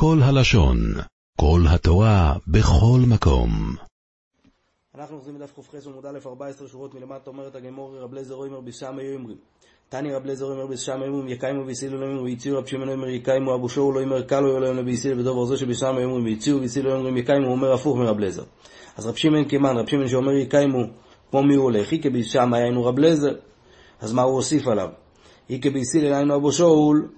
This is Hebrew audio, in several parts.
כל הלשון, כל התורה, בכל מקום. אנחנו אוחזים בדף קכ"ח עמוד א' 14 שורות מלמטה אומרת הגמור רב לזר אומר בשם היומרים תני רב לזר אומר בשם היומרים יקיימו ויסילו לא אומרים ויציעו רב שמעון אומר יקיימו אבו שאול לא אומר קלו אומר ויסילו בדובר זה שבשם היומרים ויציעו ויסילו לא אומרים יקיימו הוא אומר הפוך מרב לזר אז רב שמעון כמן רב שמעון שאומר יקיימו כמו מי הוא הולך איקה בשם היינו רב לזר אז מה הוא הוסיף עליו? איקה ביסיל היינו אבו שאול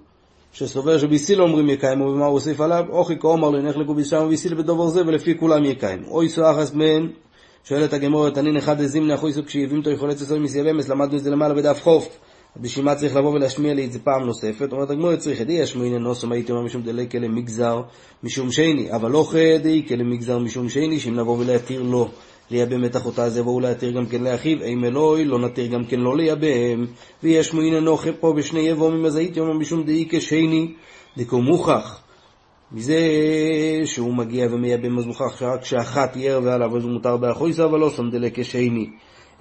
שסובר שביסיל אומרים יקיימו ומה הוא הוסיף עליו? אוכי כאומר לו נחלקו בשם ויסיל בדובר זה ולפי כולם יקיימו. אוי סואחס מן שואלת הגמור, תנין אחד הזימנה אחויסו כשהביאים אותו יכולת עשוי מסייבמס, למדנו את זה למעלה בדף חוף. בשביל מה צריך לבוא ולהשמיע לי את זה פעם נוספת? אומרת הגמור, צריך עדי ישמיעין נוסום, הייתי אומר משום דלקה למגזר משום שני, אבל לא חדי כלמגזר משום שני, שאם נבוא ולהתיר לו לייבם את אחותה, אז יבואו להתיר גם כן לאחיו, אם אלוהי, לא נתיר גם כן לא לייבם, וישמעין נוחה פה בשני יבומים, אז הייתי אומר משום דאי כשני, דקו מוכח. מזה שהוא מגיע ומייבם אז מוכרח שרק כשאחת יהיה עליו אז הוא מותר באחויסה, אבל לא סנדלה כשני.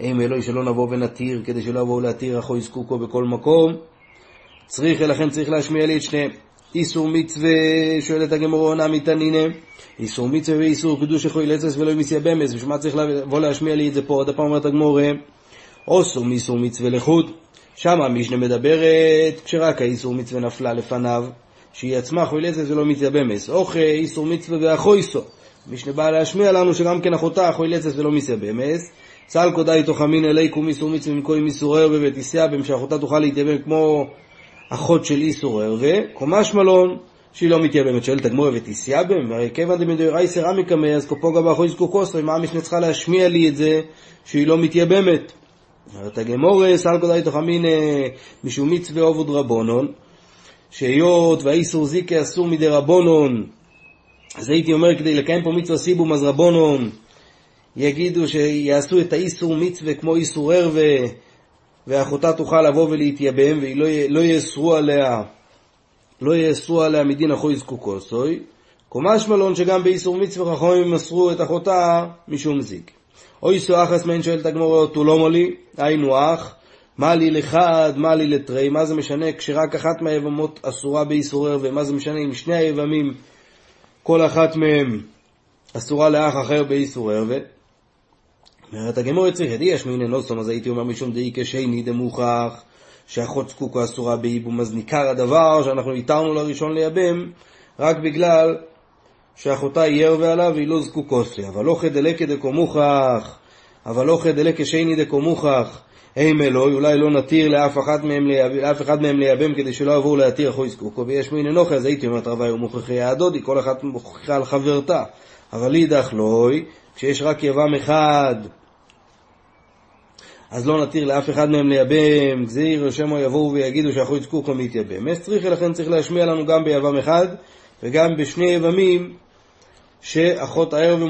אם אלוהי שלא נבוא ונתיר, כדי שלא יבואו להתיר אחוי זקוקו בכל מקום. צריך, לכן צריך להשמיע לי את שניהם. איסור מצווה, שואלת הגמורה עונה מתנינה. איסור מצווה ואיסור קידוש יכוי לצס ולא מסייבמס, בשביל מה צריך לבוא להשמיע לי את זה פה? עוד הפעם אומרת הגמורה, אוסור מאיסור מצווה לחוד. שמה המשנה מדברת כשרק האיסור מצווה נפלה לפניו. שהיא עצמה חוילצת ולא מתייבמס. אוכל איסור מצווה ואחויסו. משנה באה להשמיע לנו שגם כן אחותה חוילצת ולא מתייבמס. צל קודאי תוכמין אלי קום איסור מצווה ממקום איסור ערווה ותיסעבם שאחותה תוכל להתייבם כמו אחות של איסור ערווה. קומש מלון שהיא לא מתייבמת. שואלת הגמורה ותיסעבם? הרי כיוון דמדויראי סרמיקה מי אז כפוגה באחויס קוקוסו. מה המשנה צריכה להשמיע לי את זה שהיא לא מתייבמת? אומרת הגמורה סל קודאי תוכמין משום מצווה עובוד רבונון. שהיות והאיסור זיקה אסור מדי רבונון, אז הייתי אומר כדי לקיים פה מצווה סיבום אז רבונון יגידו שיעשו את האיסור מצווה כמו איסור ערווה ואחותה תוכל לבוא ולהתייבם ולא לא יאסרו עליה לא יאסרו עליה מדין אחוי זקוקוסוי קומש מלון שגם באיסור מצווה חכמים מסרו את אחותה משום זיק. אוי סואחס מן שואלת הגמורה תולומולי, היינו אח? מה לי לחד, מה לי לתרי, מה זה משנה כשרק אחת מהיבמות אסורה באיסור ערווה, מה זה משנה אם שני היבמים, כל אחת מהם אסורה לאח אחר באיסור ערווה. אומרת הגמור יצריך, ידי יש מיני נוסום, אז הייתי אומר משום דאי כשני דמוכח, שאחות זקוקו אסורה בייבום, אז ניכר הדבר שאנחנו התרנו לראשון לייבם, רק בגלל שאחותה יהיה עליו והיא לא זקוקו סי. אבל לא חדלקה דקו מוכח, אבל לא חדלקה שני דקו מוכח, הם אלוהי, אולי לא נתיר לאף אחד מהם, לאף אחד מהם לייבם כדי שלא יבואו להתיר אחוי זקוקו, ויש מין אנוכי, אז הייתי אומרת רבי ומוכיחי הדודי, כל אחת מוכיחה על חברתה. אבל אידך לאי, כשיש רק יבם אחד, אז לא נתיר לאף אחד מהם לייבם, גזיר שמא יבואו ויגידו שאחוי זקוקו מתייבם. אז צריך, לכן צריך להשמיע לנו גם ביבם אחד, וגם בשני יבמים שאחות הערב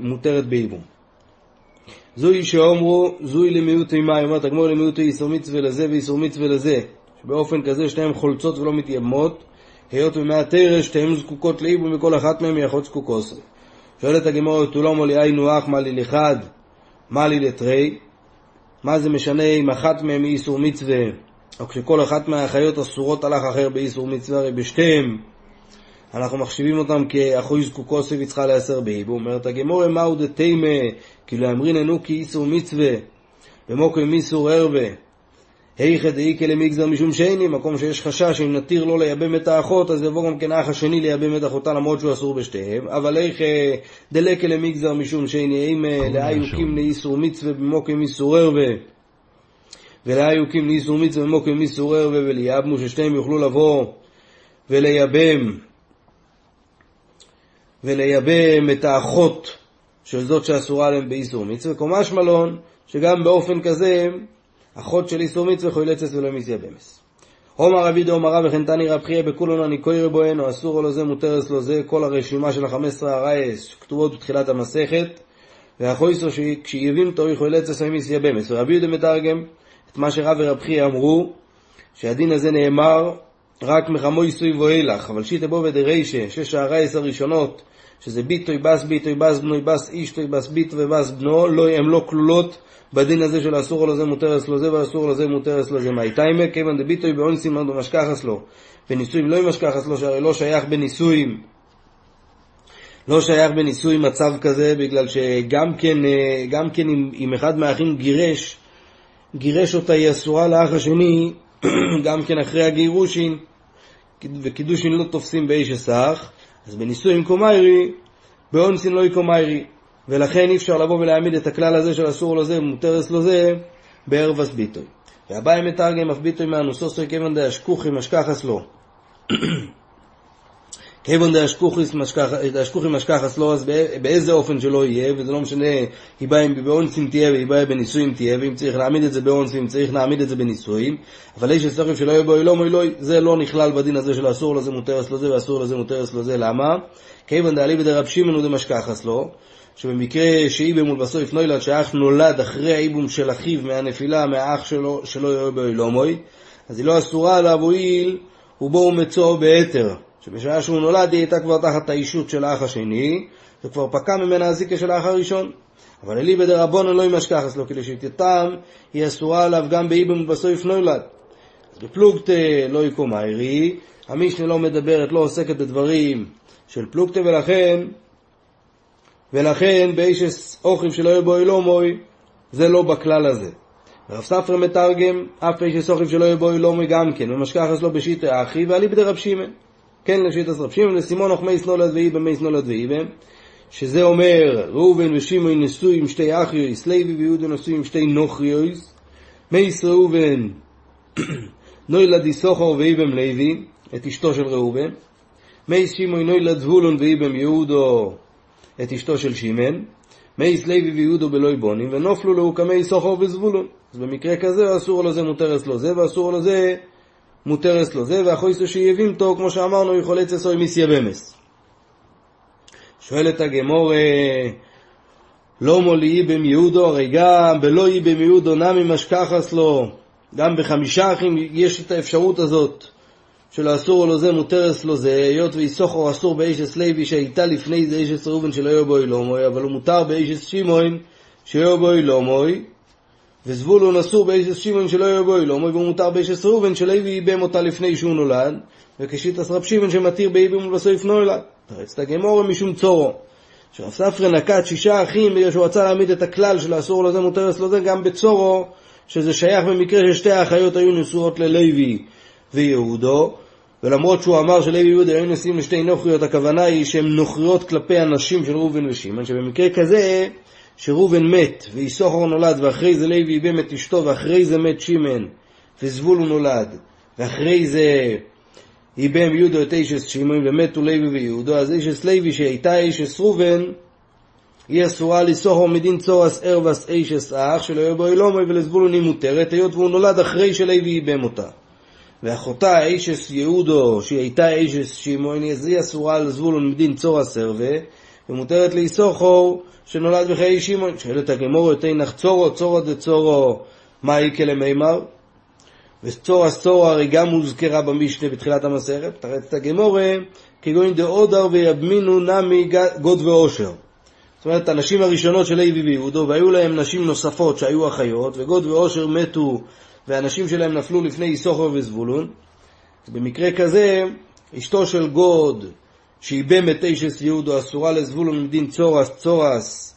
מותרת בייבום. זוהי שאומרו, זוהי למיעוטי מים, אומרת הגמור למיעוטי איסור מצווה לזה ואיסור מצווה לזה, שבאופן כזה שתיהן חולצות ולא מתייבמות, היות ומהתרא שתיהן זקוקות לאיבום וכל אחת מהן היא אחות זקוקוס. שואלת הגמור, תולומו לי היינו אח, מה לי לחד, מה לי לתרי, מה זה משנה אם אחת מהן היא איסור מצווה, או כשכל אחת מהאחיות אסורות אח אחר באיסור מצווה, הרי בשתיהם אנחנו מחשיבים אותם כאחוי זקוקוסי וצריכה להסר בייבום. אומרת הגמורה, מהו דתימה, כאילו אמריננו כאיסור מצווה, במוקם איסור ערווה. היכא דאיקא למגזר משום שני, מקום שיש חשש שאם נתיר לו לייבם את האחות, אז יבוא גם כן האח השני לייבם את אחותה למרות שהוא אסור בשתיהם. אבל היכא דלקא למגזר משום שני, אם לאיוקים לאיסור מצווה במוקם איסור ערווה. ולאיוקים לאיסור מצווה במוקם איסור ערווה ולייבמו, ששתיהם יוכלו לבוא ולייבם ולייבם את האחות של זאת שאסורה להם באיסור מצווה, קומש מלון, שגם באופן כזה, אחות של איסור מצווה חוילצת ולא מתייבמס. עומר רבי דאמר רב וכן תני רב חייא בכולון הניקוי רבוהן, או אסור לו זה, מותרס לו זה, כל הרשימה של החמש עשרה הרייס שכתובות בתחילת המסכת, והחויסו שכשיבין תורי חוילצת ולא מתייבמס. ורבי יהודה מתרגם את מה שרב ורב חייא אמרו, שהדין הזה נאמר רק מחמו איסוי ואילך, אבל שיטה בו ודרישה, שש הרייס הראשונות, שזה ביטוי בס ביטוי בס בנוי בס אישתוי בס ביט ובס בנו, לא, הן לא כלולות בדין הזה של אסור לו זה מותר אצלו זה ואסור לו זה מותר אצלו זה. מאי תיימה, כיוון דביטוי באונסים לא משכחס לו, בנישואים לא ימשכחס לו, שהרי לא שייך בנישואים לא שייך בניסוי מצב כזה, בגלל שגם כן, אה, גם כן אם, אם אחד מהאחים גירש, גירש אותה היא אסורה לאח השני, גם כן אחרי הגירושין, וקידושין לא תופסים באיש אסך, אז בניסוי עם קומיירי, באונסין לא יקומיירי. ולכן אי אפשר לבוא ולהעמיד את הכלל הזה של אסור לזה ומותרס לזה בערבס ביטוי. והבאי מתרגם אף ביטוי מהנוסוסוי כיוון דאשכוחי משכחס לו. כיוון דאשכוחי משכחס לו, אז באיזה אופן שלא יהיה, וזה לא משנה, היא באה באונסים תהיה והיא באה בנישואים תהיה, ואם צריך להעמיד את זה באונסים, צריך להעמיד את זה בנישואים, אבל איש הסוכף שלא יהיה בו אילום אילוי, זה לא נכלל בדין הזה של אסור לזה מותרס לזה ואסור לזה מותרס לזה, למה? כיוון דאליבא דרב שמעון ודמשכחס לו, שבמקרה שאיבם ולבסוף נוילד שהאח נולד אחרי האיבום של אחיו מהנפילה מהאח שלו, שלא יהיה באילומוי, אז היא לא אסורה עליו הואיל ובואו מצאו בהתר, שבשעה שהוא נולד היא הייתה כבר תחת האישות של האח השני, וכבר פקע ממנה הזיקה של האח הראשון. אבל אלי בדרבון לא ימשכחס לו, כי לשיטתם היא אסורה עליו גם באיבם ובסוף נולד. אז בפלוגתא לא יקום הארי, המשנה לא מדברת, לא עוסקת בדברים של פלוגתא, ולכן ולכן באישס אוכל שלא יהיה בו אילומוי, זה לא בכלל הזה. רב ספר מתרגם, אף אישס אוכל שלא יהיה בו אילומוי גם כן, ומשכחס לו בשיטה האחי, ועלי בדי רב שמעון. כן, לשיטה רב שמעון, לסימון אוך מייס נולד ואיבם, מייס נולד ואיבם, שזה אומר, ראובן ושמעון נשאו עם שתי אחיויס, לוי ויהודה נשאו עם שתי נוכריויס, מייס ראובן? נולד יסוחר ואיבם לוי, את אשתו של ראובן, מייס שמעון? נולד זבולון ואיבם יהודו את אשתו של שמן, מייס לוי ויהודו בלוי בונים, ונופלו לו כמי סוחר וזבולון. אז במקרה כזה אסור לו זה מותרס לו זה, ואסור לו זה מותרס לו זה, והחויסו שיבימתו, כמו שאמרנו, עם איסיה במס. שואלת הגמור, לא מולי בם יהודו, הרי גם בלא בם יהודו נמי משכחס לו, גם בחמישה אחים יש את האפשרות הזאת. שלא אסור לו זה מותרס לו זה, היות ואיסוכו אסור באישס לוי שהייתה לפני זה אישס ראובן שלא יהיה בו אילומוי, אבל הוא מותר באישס שמעון שיהיה בו אילומוי, וזבולון אסור באישס שמעון שלא בו אילומוי, והוא מותר באישס ראובן שלוי ייבם אותה לפני שהוא נולד, וכשיטס רב שמעון שמתיר באיבם ובסוף נולד. את הגמורה משום צורו. שרב ספרא נקט שישה אחים בגלל שהוא רצה להעמיד את הכלל של אסור לזה מותרס לו זה גם בצורו, שזה שייך במקרה ששתי האחיות היו נשואות ללוי ויהודו, ולמרות שהוא אמר שלוי ויהודה היו נשיאים לשתי נוכריות, הכוונה היא שהן נוכריות כלפי הנשים של ראובן ושמעון, שבמקרה כזה, שראובן מת, ויששכר נולד, ואחרי זה לוי איבם את אשתו, ואחרי זה מת שמעון, וזבולון נולד, ואחרי זה איבם יהודה את אישס שמעון, ומתו לוי ויהודו, אז אישס לוי שהייתה אישס ראובן, היא אסורה לסוחר מדין צורס ערבס אישס האח שלא יהיה בו אילומי ולזבולון היא מותרת, היות והוא נולד אחרי שלוי איבם אותה. ואחותה אישס יהודו, שהיא הייתה אישס שמעון, אז היא אסורה על זבולון מדין צור סרווה, ומותרת לאיסוכו שנולד בחיי שמעון. שואלת הגמור, תנח צורו, צורו דצורו, מה איקה למימר? וצור הסורו הרי גם הוזכרה במשנה בתחילת המסכת, תרץ את הגמורה, כגון דאודר ויבמינו נמי גוד ואושר. זאת אומרת, הנשים הראשונות של לוי ויהודו, והיו להם נשים נוספות שהיו אחיות, וגוד ואושר מתו והנשים שלהם נפלו לפני איסוכר וזבולון. במקרה כזה, אשתו של גוד, שאיבם את אישס יהודו, אסורה לזבולון מדין צורס, צורס,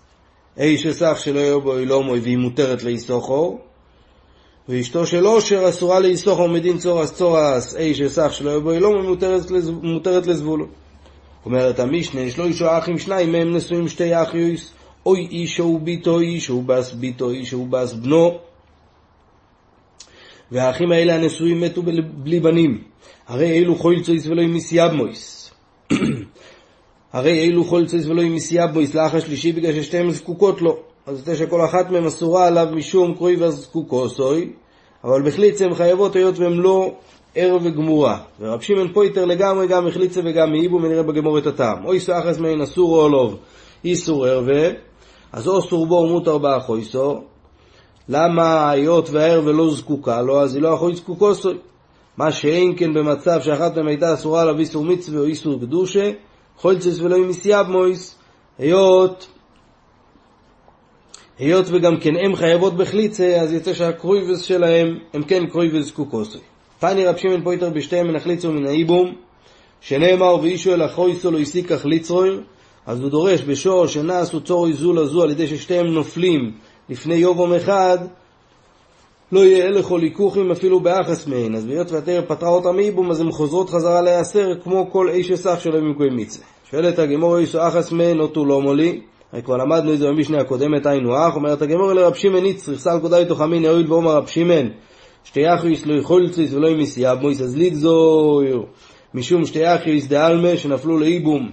אישס אח שלא יהיה בו אילומוי, והיא מותרת לאיסוכר. ואשתו של אושר אסורה לאיסוכר מדין צורס, צורס, אישס אח שלא יהיה בו אילומוי, מותרת. מותרת לזבולון. אומרת המשנה, יש לו אישו אחים שניים, מהם נשואים שתי אחיוס, אוי איש הוא ביתו איש, הוא בס ביתו איש, הוא בס בנו. והאחים האלה הנשואים מתו בלי בנים. הרי אלו חוילצויס ולא עם מסייבמויס. הרי אלו חוילצויס ולא עם מסייבמויס לאח השלישי בגלל ששתיהן זקוקות לו. אז זה שכל אחת מהן אסורה עליו משום קרוי וזקוקוסוי, אבל בחליצה הן חייבות היות והן לא ער וגמורה. ורב שמעון פויטר לגמרי גם החליצה וגם מעיבו ונראה בגמור את הטעם. אוי סאחס מהן אסור או לוב איסור ערווה, אז או סור בו ומותר באחויסו, למה היות והער ולא זקוקה לו, אז היא לא יכולה זקוקו סוי. מה שאין כן במצב שאחת מהן הייתה אסורה עליו איסור מצווה או איסור קדושה, חולצס ולא עם מסייב מויס, היות, היות וגם כן הם חייבות בחליצה, אז יוצא שהקרויבס שלהם הם כן קרויבס זקוקוסוי. תני רב שמעון פויטר בשתיהם מנחליצו מן האיבום, שנאמר ואישו אל אחויסו לא הסיקח ליצרויר, אז הוא דורש בשור שנעשו צורי זו לזו על ידי ששתיהם נופלים לפני יובום אחד, לא יהיה הלך או ליכוחים אפילו באחס מהן. אז בהיות והתרא פטרה אותם מאיבום, אז הן חוזרות חזרה להיאסר כמו כל איש אסף שלא במקום מצווה. שואלת הגמור איסו אחס מהן אותו לא מולי. הרי כבר למדנו את זה במשנה הקודמת, היינו אח, אומרת הגמור אלא רב שמעון יצריך סל קודאי תוכמין יועיל ואומר רב שמעון שתי אחריס לא יכול צריס ולא עם מסייב מויס אז לגזור משום שתי אחריס דעלמה שנפלו לאיבום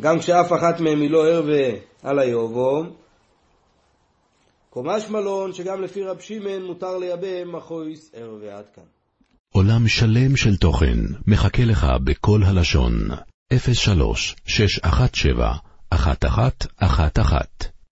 גם כשאף אחת מהם היא לא ערווה על היובו קומש מלון שגם לפי רב שמעון מותר לייבא מחויס ערווה עד כאן. עולם שלם של תוכן מחכה לך בכל הלשון, 03 617 1111